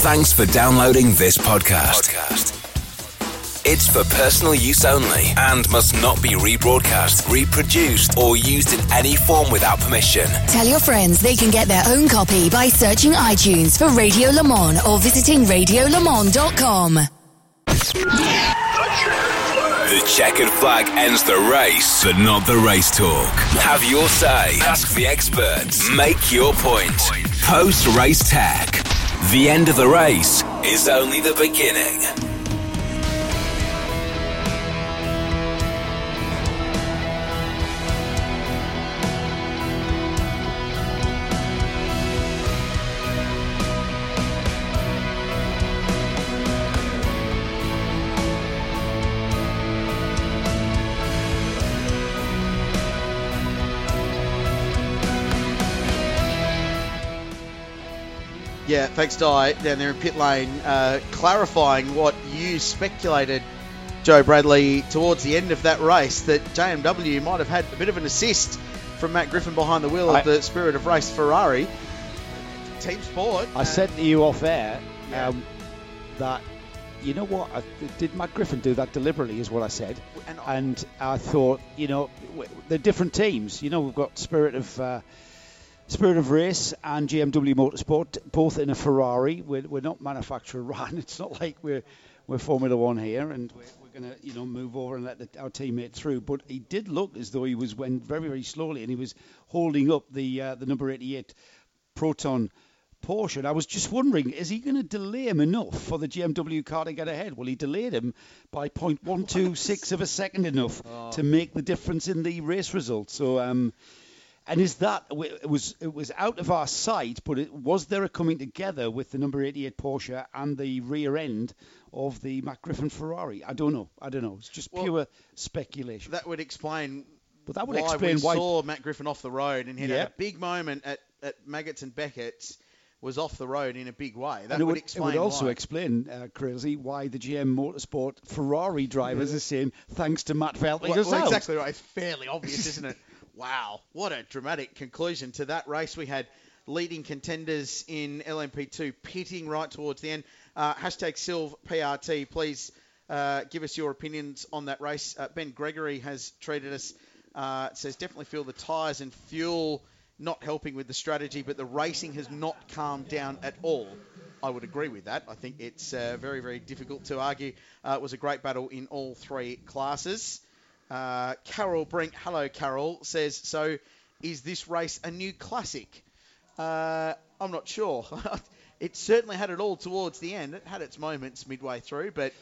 Thanks for downloading this podcast. It's for personal use only and must not be rebroadcast, reproduced, or used in any form without permission. Tell your friends they can get their own copy by searching iTunes for Radio Le Mans or visiting radiolemans.com. The checkered flag ends the race, but not the race talk. Have your say. Ask the experts. Make your point. Post race tech. The end of the race is only the beginning. Yeah, thanks, Di, down there in pit lane, uh, clarifying what you speculated, Joe Bradley, towards the end of that race, that JMW might have had a bit of an assist from Matt Griffin behind the wheel I- of the Spirit of Race Ferrari. Team sport. I uh, said to you off air Yeah. um, that you know what I, did Matt Griffin do that deliberately is what I said And I- and I thought you know they're different teams you know we've got Spirit of uh, Spirit of Race and JMW Motorsport both in a Ferrari we're, we're not manufacturer run it's not like we're we're Formula One here and we're, we're going to you know move over and let the, our teammate through but he did look as though he was went very very slowly and he was holding up the uh, the number 88 Proton Porsche. And I was just wondering, is he going to delay him enough for the JMW car to get ahead? Well, he delayed him by 0.126 of a second enough to make the difference in the race result. So, um, and is that it was it was out of our sight, but it, was there a coming together with the number 88 Porsche and the rear end of the Matt Griffin Ferrari? I don't know. I don't know. It's just Well, pure speculation. that would explain But that would why explain we why- saw Matt Griffin off the road and he had a big moment at, at Maggotts and Becketts was off the road in a big way. That would, would, it would also why. explain, uh, Crazy, why the GM Motorsport Ferrari drivers are saying thanks to Matt Feltman Well, well, exactly right. It's fairly obvious, isn't it? Wow, what a dramatic conclusion to that race. We had leading contenders in LMP2 pitting right towards the end. Uh, hashtag Silv PRT, please uh, give us your opinions on that race. Uh, ben Gregory has treated us, uh, says definitely feel the tyres and fuel not helping with the strategy, but the racing has not calmed down at all. I would agree with that. I think it's uh, very, very difficult to argue. Uh, it was a great battle in all three classes. Uh, Carol Brink, hello Carol, says, so is this race a new classic? Uh, I'm not sure. it certainly had it all towards the end. It had its moments midway through, but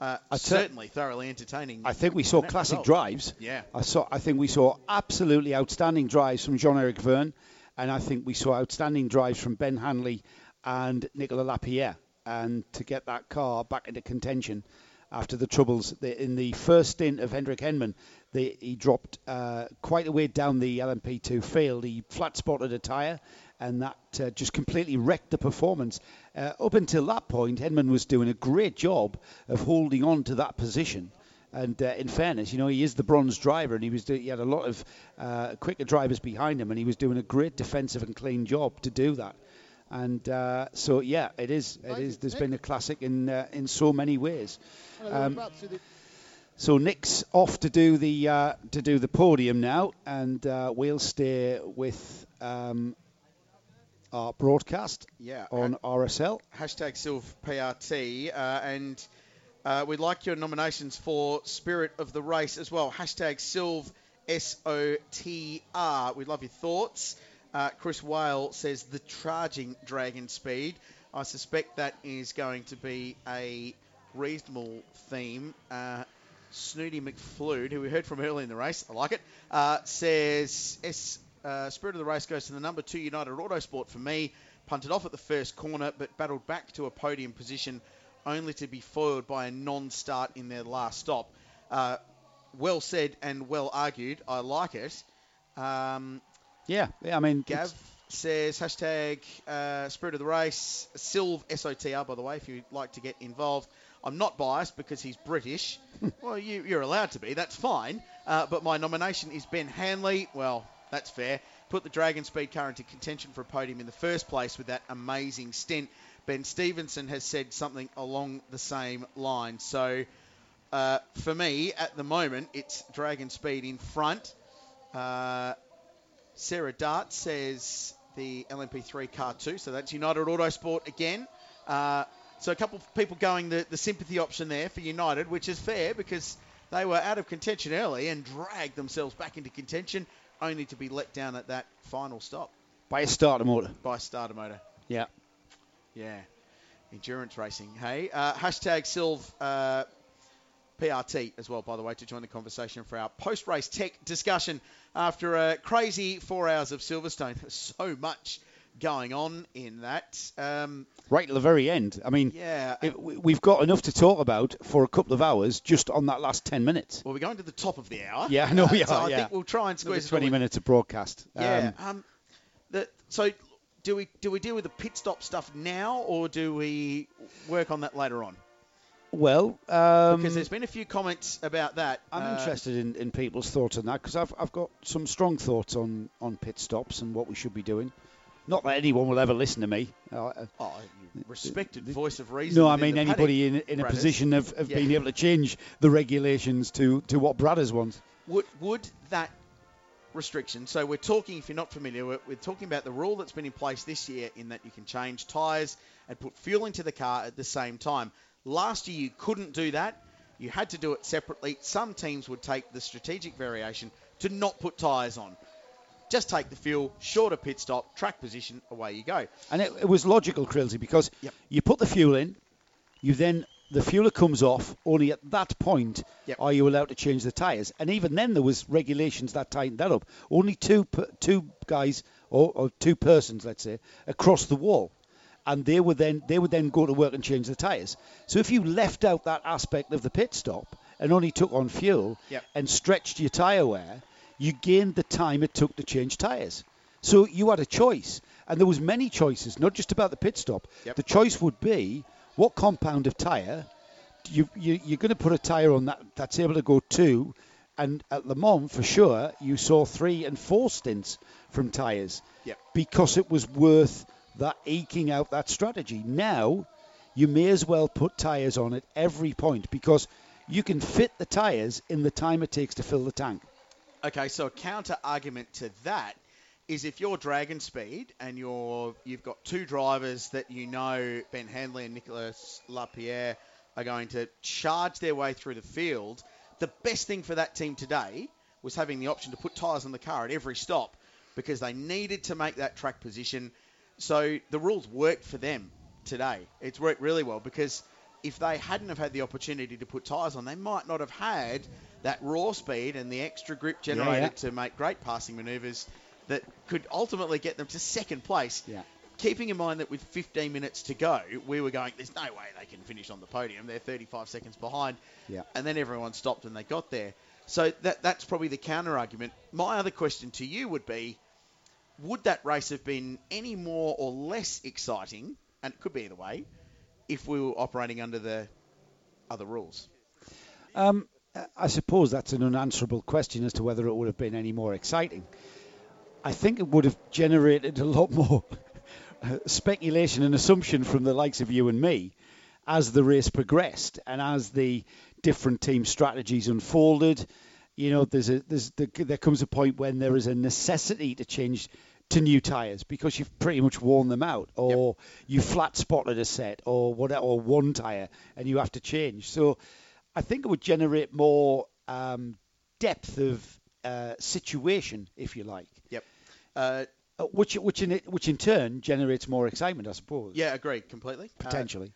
uh, certainly thoroughly entertaining. I think we saw classic result. drives. Yeah. I saw. I think we saw absolutely outstanding drives from Jean-Eric Vergne, and I think we saw outstanding drives from Ben Hanley and Nicolas Lapierre, and to get that car back into contention after the troubles the, in the first stint of Henrik Hedman. He dropped uh, quite a way down the LMP2 field. He flat spotted a tyre, and that uh, just completely wrecked the performance. Uh, up until that point, Hedman was doing a great job of holding on to that position. And uh, in fairness, you know, he is the bronze driver, and he was do- he had a lot of uh, quicker drivers behind him, and he was doing a great defensive and clean job to do that. And uh, so, yeah, it is. It is. There's been a classic in uh, in so many ways. Um, so Nick's off to do the uh, to do the podium now, and uh, we'll stay with um, our broadcast Yeah. on RSL. hashtag SilvPRT, uh, and uh, we'd like your nominations for Spirit of the Race as well. Hashtag Silv SOTR. We'd love your thoughts. Uh, Chris Whale says the charging dragon speed. I suspect that is going to be a reasonable theme. Uh, Snooty McFlude, who we heard from early in the race, I like it, uh, says S, uh, Spirit of the Race goes to the number two United Autosport for me. Punted off at the first corner, but battled back to a podium position, only to be foiled by a non-start in their last stop. Uh, well said and well argued. I like it. Um, Yeah, yeah. I mean, Gav it's- says hashtag uh, Spirit of the Race, Silv SOTR, by the way, if you'd like to get involved. I'm not biased because he's British. well, you, you're allowed to be, that's fine. Uh, but my nomination is Ben Hanley. Well, that's fair. Put the Dragon Speed car into contention for a podium in the first place with that amazing stint. Ben Stevenson has said something along the same line. So uh, for me, at the moment, it's Dragon Speed in front. Uh, Sarah Dart says the LMP3 car too, so that's United Autosport again. Uh, so a couple of people going the, the sympathy option there for United, which is fair because they were out of contention early and dragged themselves back into contention, only to be let down at that final stop By a starter motor. by Starter Motor. Yeah. Yeah. Endurance racing. Hey, uh, hashtag Silv uh, PRT as well, by the way, to join the conversation for our post race tech discussion after a crazy four hours of Silverstone. So much going on in that. Um, Right to the very end. I mean, yeah. it, we- we've got enough to talk about for a couple of hours just on that last 10 minutes. well, we're going to the top of the hour. Yeah, I know we so I yeah. think we'll try and Another squeeze 20 it minutes of broadcast. Yeah. Um, Um, the, so do we do we deal with the pit stop stuff now, or do we work on that later on? well, um, Because there's been a few comments about that. I'm uh, interested in, in people's thoughts on that because I've, I've got some strong thoughts on, on pit stops and what we should be doing. Not that anyone will ever listen to me. Uh, Oh, you respected voice of reason. no, I mean anybody paddock, in, in a Bradders. position of, of Yeah. being able to change the regulations to, to what Bradders wants. Would would that restriction? So we're talking. If you're not familiar, we're, we're talking about the rule that's been in place this year, in that you can change tyres and put fuel into the car at the same time. Last year you couldn't do that. You had to do it separately. Some teams would take the strategic variation to not put tyres on. Just take the fuel, shorter pit stop, track position, away you go. And it, it was logical, Krillsy, because Yep. you put the fuel in, you then the fueler comes off. Only at that point Yep. are you allowed to change the tyres. And even then, there was regulations that tightened that up. Only two per, two guys or, or two persons, let's say, across the wall, and they would then they would then go to work and change the tyres. So if you left out that aspect of the pit stop and only took on fuel Yep. and stretched your tyre wear, you gained the time it took to change tyres. So you had a choice, and there was many choices, not just about the pit stop. Yep. The choice would be what compound of tyre you, you you're going to put a tyre on that that's able to go two, and at Le Mans for sure you saw three and four stints from tyres Yep. because it was worth that eking out that strategy. Now you may as well put tyres on at every point because you can fit the tyres in the time it takes to fill the tank. Okay, so a counter argument to that is if you're Dragon Speed and you're you've got two drivers that you know Ben Hanley and Nicolas Lapierre are going to charge their way through the field, the best thing for that team today was having the option to put tyres on the car at every stop because they needed to make that track position. So the rules worked for them today. It's worked really well because if they hadn't have had the opportunity to put tyres on, they might not have had that raw speed and the extra grip generated yeah. to make great passing manoeuvres that could ultimately get them to second place. Yeah. Keeping in mind that with 15 minutes to go, we were going, there's no way they can finish on the podium. They're 35 seconds behind. Yeah. And then everyone stopped and they got there. So that that's probably the counter argument. My other question to you would be would that race have been any more or less exciting, and it could be either way, if we were operating under the other rules? Um, I suppose that's an unanswerable question as to whether it would have been any more exciting. I think it would have generated a lot more uh, speculation and assumption from the likes of you and me as the race progressed and as the different team strategies unfolded. You know, there's a there's there, there comes a point when there is a necessity to change to new tyres because you've pretty much worn them out, or you flat spotted a set, or whatever, or one tyre, and you have to change. So, I think it would generate more um, depth of uh, situation, if you like, Yep. Uh, which which in it, which in turn generates more excitement, I suppose. yeah, agreed completely. Uh, potentially.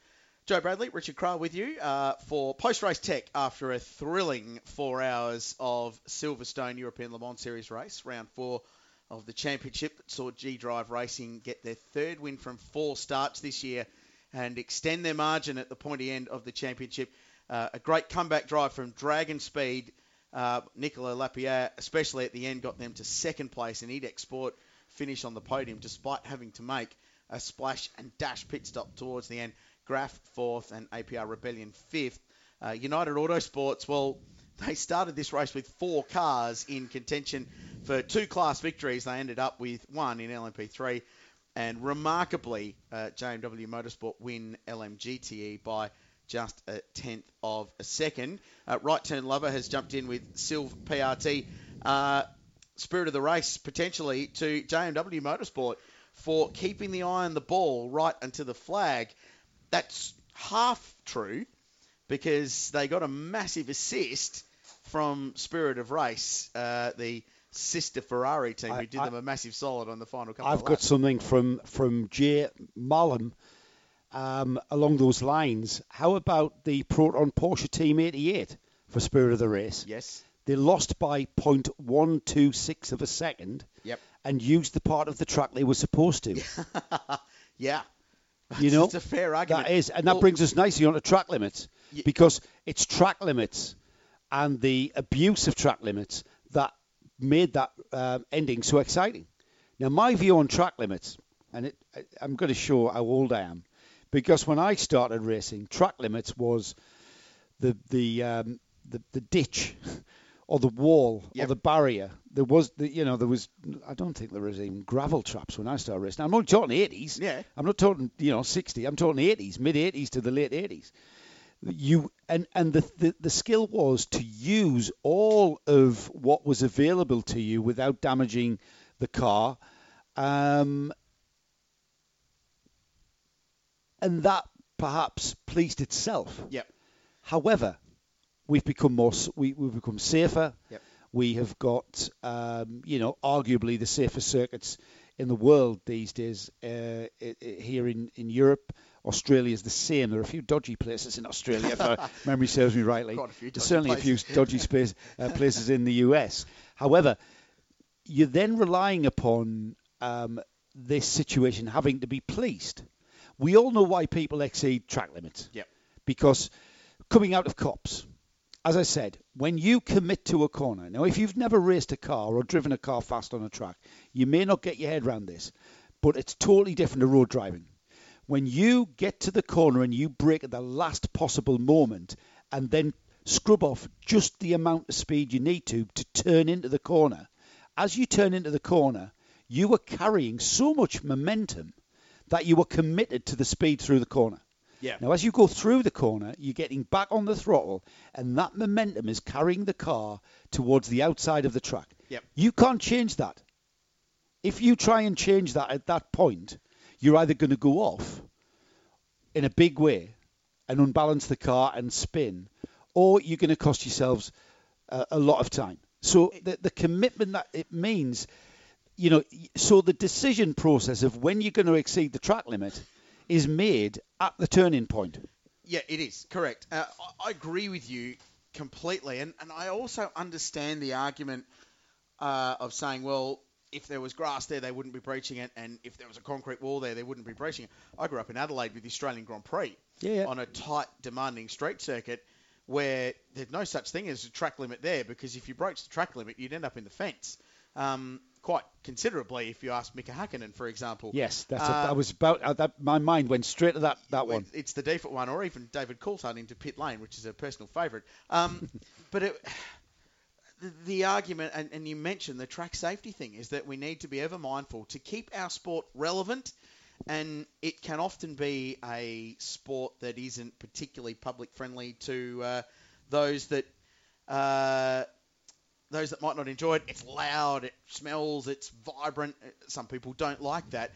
Joe Bradley, Richard Craill with you uh, for post race tech after a thrilling four hours of Silverstone European Le Mans Series race, round four of the championship that saw G Drive Racing get their third win from four starts this year and extend their margin at the pointy end of the championship. Uh, a great comeback drive from Dragon Speed. Uh, Nicolas Lapierre, especially at the end, got them to second place, and IDEC Sport finished on the podium despite having to make a splash and dash pit stop towards the end. Graff fourth and APR Rebellion fifth. Uh, United Autosports, well, they started this race with four cars in contention for two class victories. They ended up with one in LMP3. And remarkably, uh, JMW Motorsport win LMGTE by just a tenth of a second. Uh, right turn lover has jumped in with Silv PRT. Uh, spirit of the race potentially to JMW Motorsport for keeping the eye on the ball right until the flag. That's half true because they got a massive assist from Spirit of Race, uh, the sister Ferrari team, who did I- them a massive solid on the final couple I've got something from from Jay Mallam um, along those lines. How about the Proton Porsche Team 88 for Spirit of the Race? Yes. They lost by 0.126 of a second Yep. and used the part of the track they were supposed to. yeah. You know, it's a fair argument. That is, and that Well, brings us nicely onto track limits Ye- because it's track limits and the abuse of track limits that made that um, ending so exciting. Now, my view on track limits, and it, I- I'm going to show how old I am, because when I started racing, track limits was the the um, the, the ditch or the wall Yep. or the barrier. There was, the, you know, there was. I don't think there was even gravel traps when I started racing. I'm only talking 80s. Yeah. I'm not talking, you know, 60. I'm talking 80s, mid 80s to the late 80s. You and and the, the the skill was to use all of what was available to you without damaging the car. Um, and that perhaps pleased itself. Yep. However, we've become more we, we've become safer. Yep. We have got um, you know arguably the safest circuits in the world these days. Uh, here in, in Europe, Australia is the same. There are a few dodgy places in Australia, if my memory serves me rightly. A few There's certainly a few dodgy space, uh, places in the US. However, you're then relying upon um, this situation having to be policed. We all know why people exceed track limits Yep. because coming out of Copse, as I said, when you commit to a corner, now if you've never raced a car or driven a car fast on a track, you may not get your head around this, but it's totally different to road driving. When you get to the corner and you brake at the last possible moment and then scrub off just the amount of speed you need to to turn into the corner, as you turn into the corner, you are carrying so much momentum that you were committed to the speed through the corner. Yeah. Now, as you go through the corner, you're getting back on the throttle, and that momentum is carrying the car towards the outside of the track. Yep. You can't change that. If you try and change that at that point, you're either going to go off in a big way and unbalance the car and spin, or you're going to cost yourselves a, a lot of time. So the, the commitment that it means, you know, so the decision process of when you're going to exceed the track limit is made at the turning point. Yeah, it is correct. Uh, I, agree with you completely, and, and I also understand the argument uh, of saying, well, if there was grass there, they wouldn't be breaching it, and if there was a concrete wall there, they wouldn't be breaching it. I grew up in Adelaide with the Australian Grand Prix Yeah, yeah. on a tight, demanding street circuit where there's no such thing as a track limit there because if you broached the track limit, you'd end up in the fence. Um, quite considerably, if you ask Mika Hakkinen, for example. Yes, that's a, I was about uh, that. My mind went straight to that that one. It's the default one, or even David Coulthard into pit lane, which is a personal favourite. Um, but it, the, the argument, and, and you mentioned the track safety thing, is that we need to be ever mindful to keep our sport relevant. And it can often be a sport that isn't particularly public friendly to uh, those that uh, those that might not enjoy it. It's loud, it smells, it's vibrant. Some people don't like that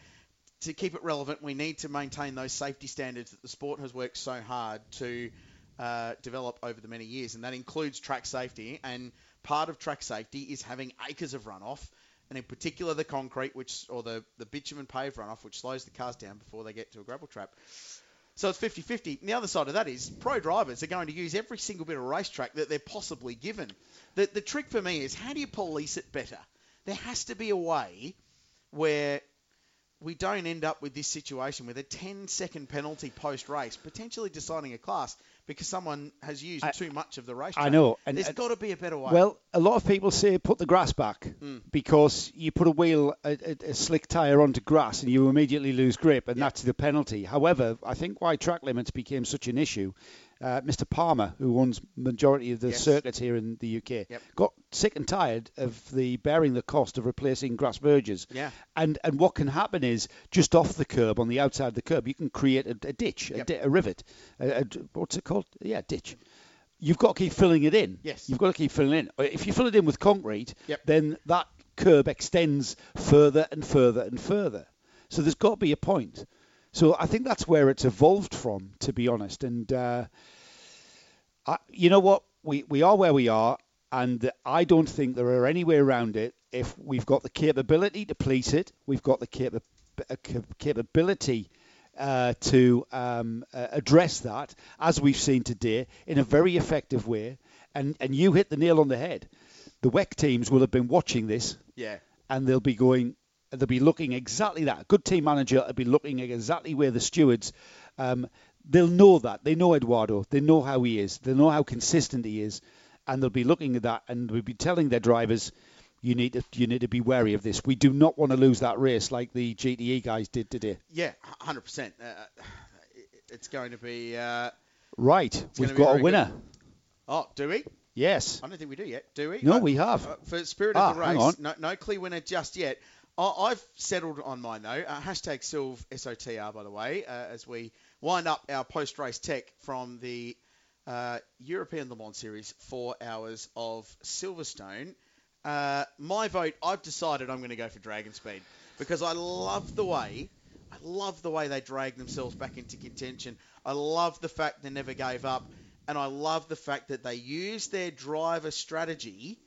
to keep it relevant, we need to maintain those safety standards that the sport has worked so hard to uh, develop over the many years, and that includes track safety. And part of track safety is having acres of runoff, and in particular the concrete, which or the the bitumen paved runoff, which slows the cars down before they get to a gravel trap. So it's 50-50. And the other side of that is pro drivers are going to use every single bit of racetrack that they're possibly given. The, the trick for me is how do you police it better? There has to be a way where we don't end up with this situation with a 10 second penalty post race, potentially deciding a class because someone has used I- too much of the racetrack. I know, and- there's got to be a better way. Well, a lot of people say put the grass back Hmm. because you put a wheel, a, a, a slick tyre onto grass, and you immediately lose grip, and Yeah. that's the penalty. However, I think why track limits became such an issue, uh, Mr. Palmer, who owns majority of the Yes. circuits here in the UK, Yep. got sick and tired of the bearing the cost of replacing grass verges. Yeah. And and what can happen is just off the curb, on the outside of the curb, you can create a, a ditch, a, di- a rivet, a, a- what's it called? Yeah, ditch. You've got to keep filling it in. Yes. You've got to keep filling it in. If you fill it in with concrete, Yep. then that curb extends further and further and further. So there's got to be a point. So I think that's where it's evolved from, to be honest. And uh, I, you know what? We we are where we are, and I don't think there are any way around it. If we've got the capability to police it, we've got the capa- uh, cap- capability uh, to um, uh, address that, as we've seen today, in a very effective way. And and you hit the nail on the head. The WEC teams will have been watching this Yeah. and they'll be going, they'll be looking exactly that. A good team manager will be looking at exactly where the stewards, um, they'll know that. They know Eduardo. They know how he is. They know how consistent he is, and they'll be looking at that and they'll be telling their drivers, you need to you need to be wary of this. We do not want to lose that race like the GTE guys did today. Yeah, hundred percent. Uh, it's going to be. Uh, Right, we've got a winner. oh, do we? Yes. I don't think we do yet. Do we? No, Uh, we have. uh, for Spirit Ah, of the Race, no, no clear winner just yet. I, I've settled on mine though. Uh, hashtag Silv SOTR by the way, uh, as we wind up our post-race tech from the uh, European Le Mans Series, four hours of Silverstone. Uh, my vote, I've decided I'm going to go for Dragon Speed because I love the way, I love the way they drag themselves back into contention. I love the fact they never gave up, and I love the fact that they used their driver strategy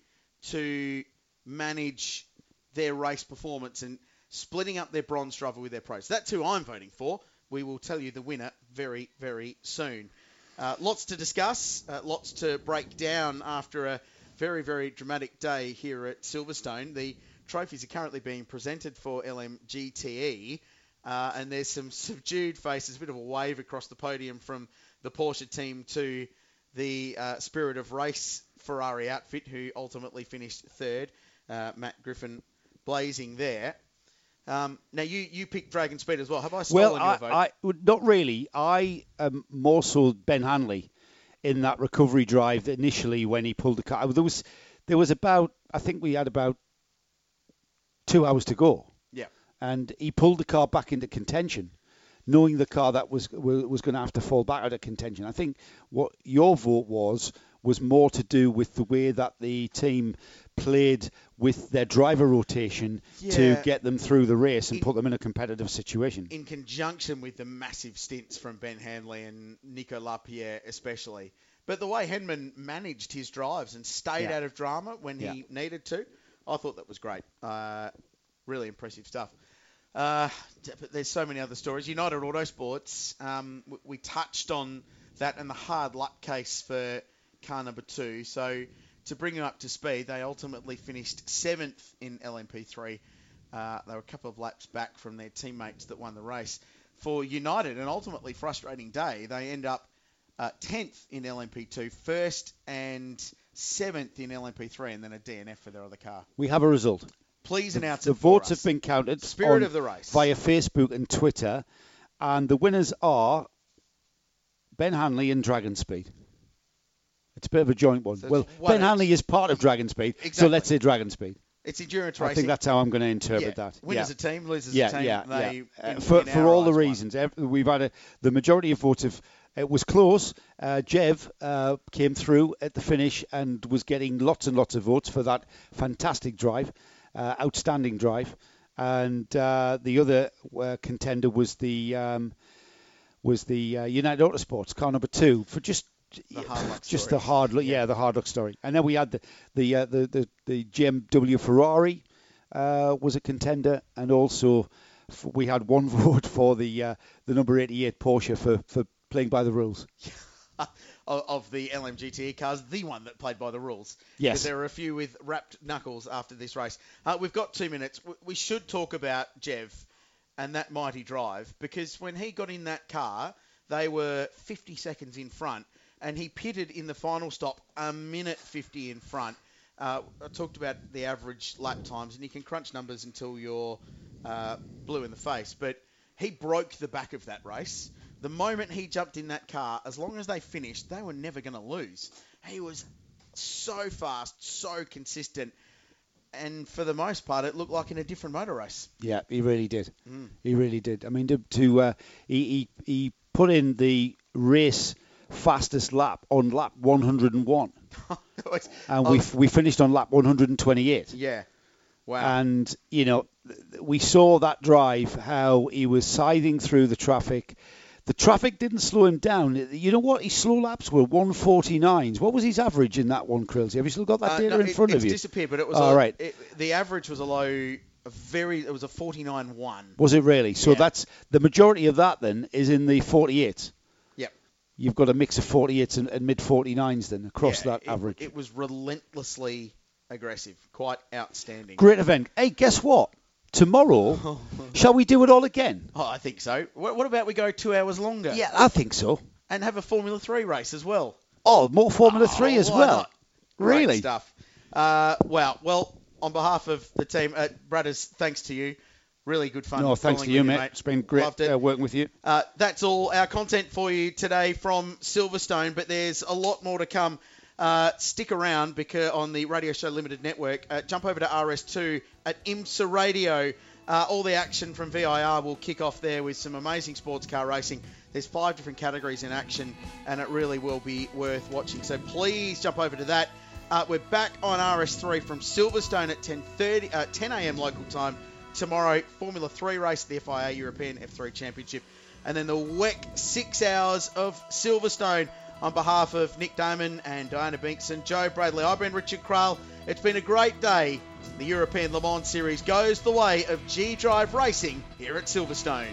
to manage their race performance and splitting up their bronze driver with their pros. That's who I'm voting for. We will tell you the winner very, very soon. Uh, lots to discuss, uh, lots to break down after a very, very dramatic day here at Silverstone. The trophies are currently being presented for LMGTE, uh, and there's some subdued faces, a bit of a wave across the podium from the Porsche team to the uh, Spirit of Race Ferrari outfit, who ultimately finished third. Uh, Matt Griffin blazing there. Um, now you you picked Dragon Speed as well. Have I stolen Well, your I, vote? I not really. I um, more so Ben Hanley in that recovery drive that initially when he pulled the car. There was there was about I think we had about two hours to go, yeah. and he pulled the car back into contention, knowing the car that was, was going to have to fall back out of contention. I think what your vote was was more to do with the way that the team played with their driver rotation to get them through the race and In- put them in a competitive situation. in conjunction with the massive stints from Ben Hanley and Nico Lapierre especially. But the way Hedman managed his drives and stayed Yeah. out of drama when Yeah. he needed to, I thought that was great. Uh, really impressive stuff. Uh, but there's so many other stories. United Autosports, um, we touched on that and the hard luck case for car number two. So to bring them up to speed, they ultimately finished seventh in LMP3. Uh, they were a couple of laps back from their teammates that won the race. For United, an ultimately frustrating day, they end up uh, 10th in LMP2, first and seventh in LMP3, and then a DNF for their other car. We have a result. Please announce The it for votes us. have been counted Spirit of the race. via Facebook and Twitter, and the winners are Ben Hanley and Dragon Speed. It's a bit of a joint one. So well, Ben. Hanley is part of Dragon Speed, so let's say Dragon Speed. It's endurance I think that's how I'm going to interpret yeah. that. Win yeah. a team, lose as yeah, a team. yeah, they, yeah. Uh, for in for all the reasons, Ev- we've had a, the majority of votes have. It was close. Uh, Jev uh, came through at the finish and was getting lots and lots of votes for that fantastic drive, uh, outstanding drive. And uh, the other uh, contender was the um, was the uh, United Autosports car number two for just The hard luck just the hard look, yeah, the hard luck story. And then we had the the uh, the, the the JMW Ferrari uh, was a contender, and also f- we had one vote for the uh, the number 88 Porsche for for playing by the rules. of, of the LMGTE cars, the one that played by the rules. Yes. There are a few with wrapped knuckles after this race. Uh, we've got two minutes. We should talk about Jev and that mighty drive because when he got in that car, they were 50 seconds in front and he pitted in the final stop a minute 50 in front. Uh, I talked about the average lap times and you can crunch numbers until you're uh, blue in the face, but he broke the back of that race. the moment he jumped in that car, as long as they finished, they were never going to lose. He was so fast, so consistent, and for the most part, it looked like in a different motor race. Yeah, he really did. Mm. He really did. I mean, to, to uh, he, he he put in the race fastest lap on lap 101, and we we finished on lap 128. Yeah. Wow. And you know, we saw that drive how he was scything through the traffic. The traffic didn't slow him down. You know what? His slow laps were 149s. What was his average in that one, Krills? Have you still got that uh, data no, in front it, of you? It's disappeared, but it was. All right. It, the average was a low, a very. It was a 49-1. Was it really? So yeah. that's the majority of that. Then is in the 48s. You've got a mix of 48s and, and mid 49s then across yeah, that it, average. It was relentlessly aggressive. Quite outstanding. Great event. Hey, guess what? Tomorrow, shall we do it all again? Oh, I think so. What, what about we go two hours longer? Yeah, I think so. And have a Formula Three race as well. Oh, more Formula oh, Three as well. Not? Really? Great stuff. Uh, wow. Well, on behalf of the team, uh, Bradders, thanks to you. Really good fun. No, thanks to you, mate. It's been great it. uh, working with you. Uh, that's all our content for you today from Silverstone, but there's a lot more to come. Uh, stick around because on the Radio Show Limited network. Uh, jump over to RS2 at IMSA Radio. Uh, all the action from VIR will kick off there with some amazing sports car racing. There's five different categories in action, and it really will be worth watching. So please jump over to that. Uh, we're back on RS3 from Silverstone at 10:30, uh, 10 a.m. local time tomorrow. Formula 3 race, the FIA European F3 Championship, and then the WEC six hours of Silverstone on behalf of Nick Daman and Diana Binks and Joe Bradley. I've been Richard Craill. It's been a great day. The European Le Mans Series goes the way of G Drive Racing here at Silverstone.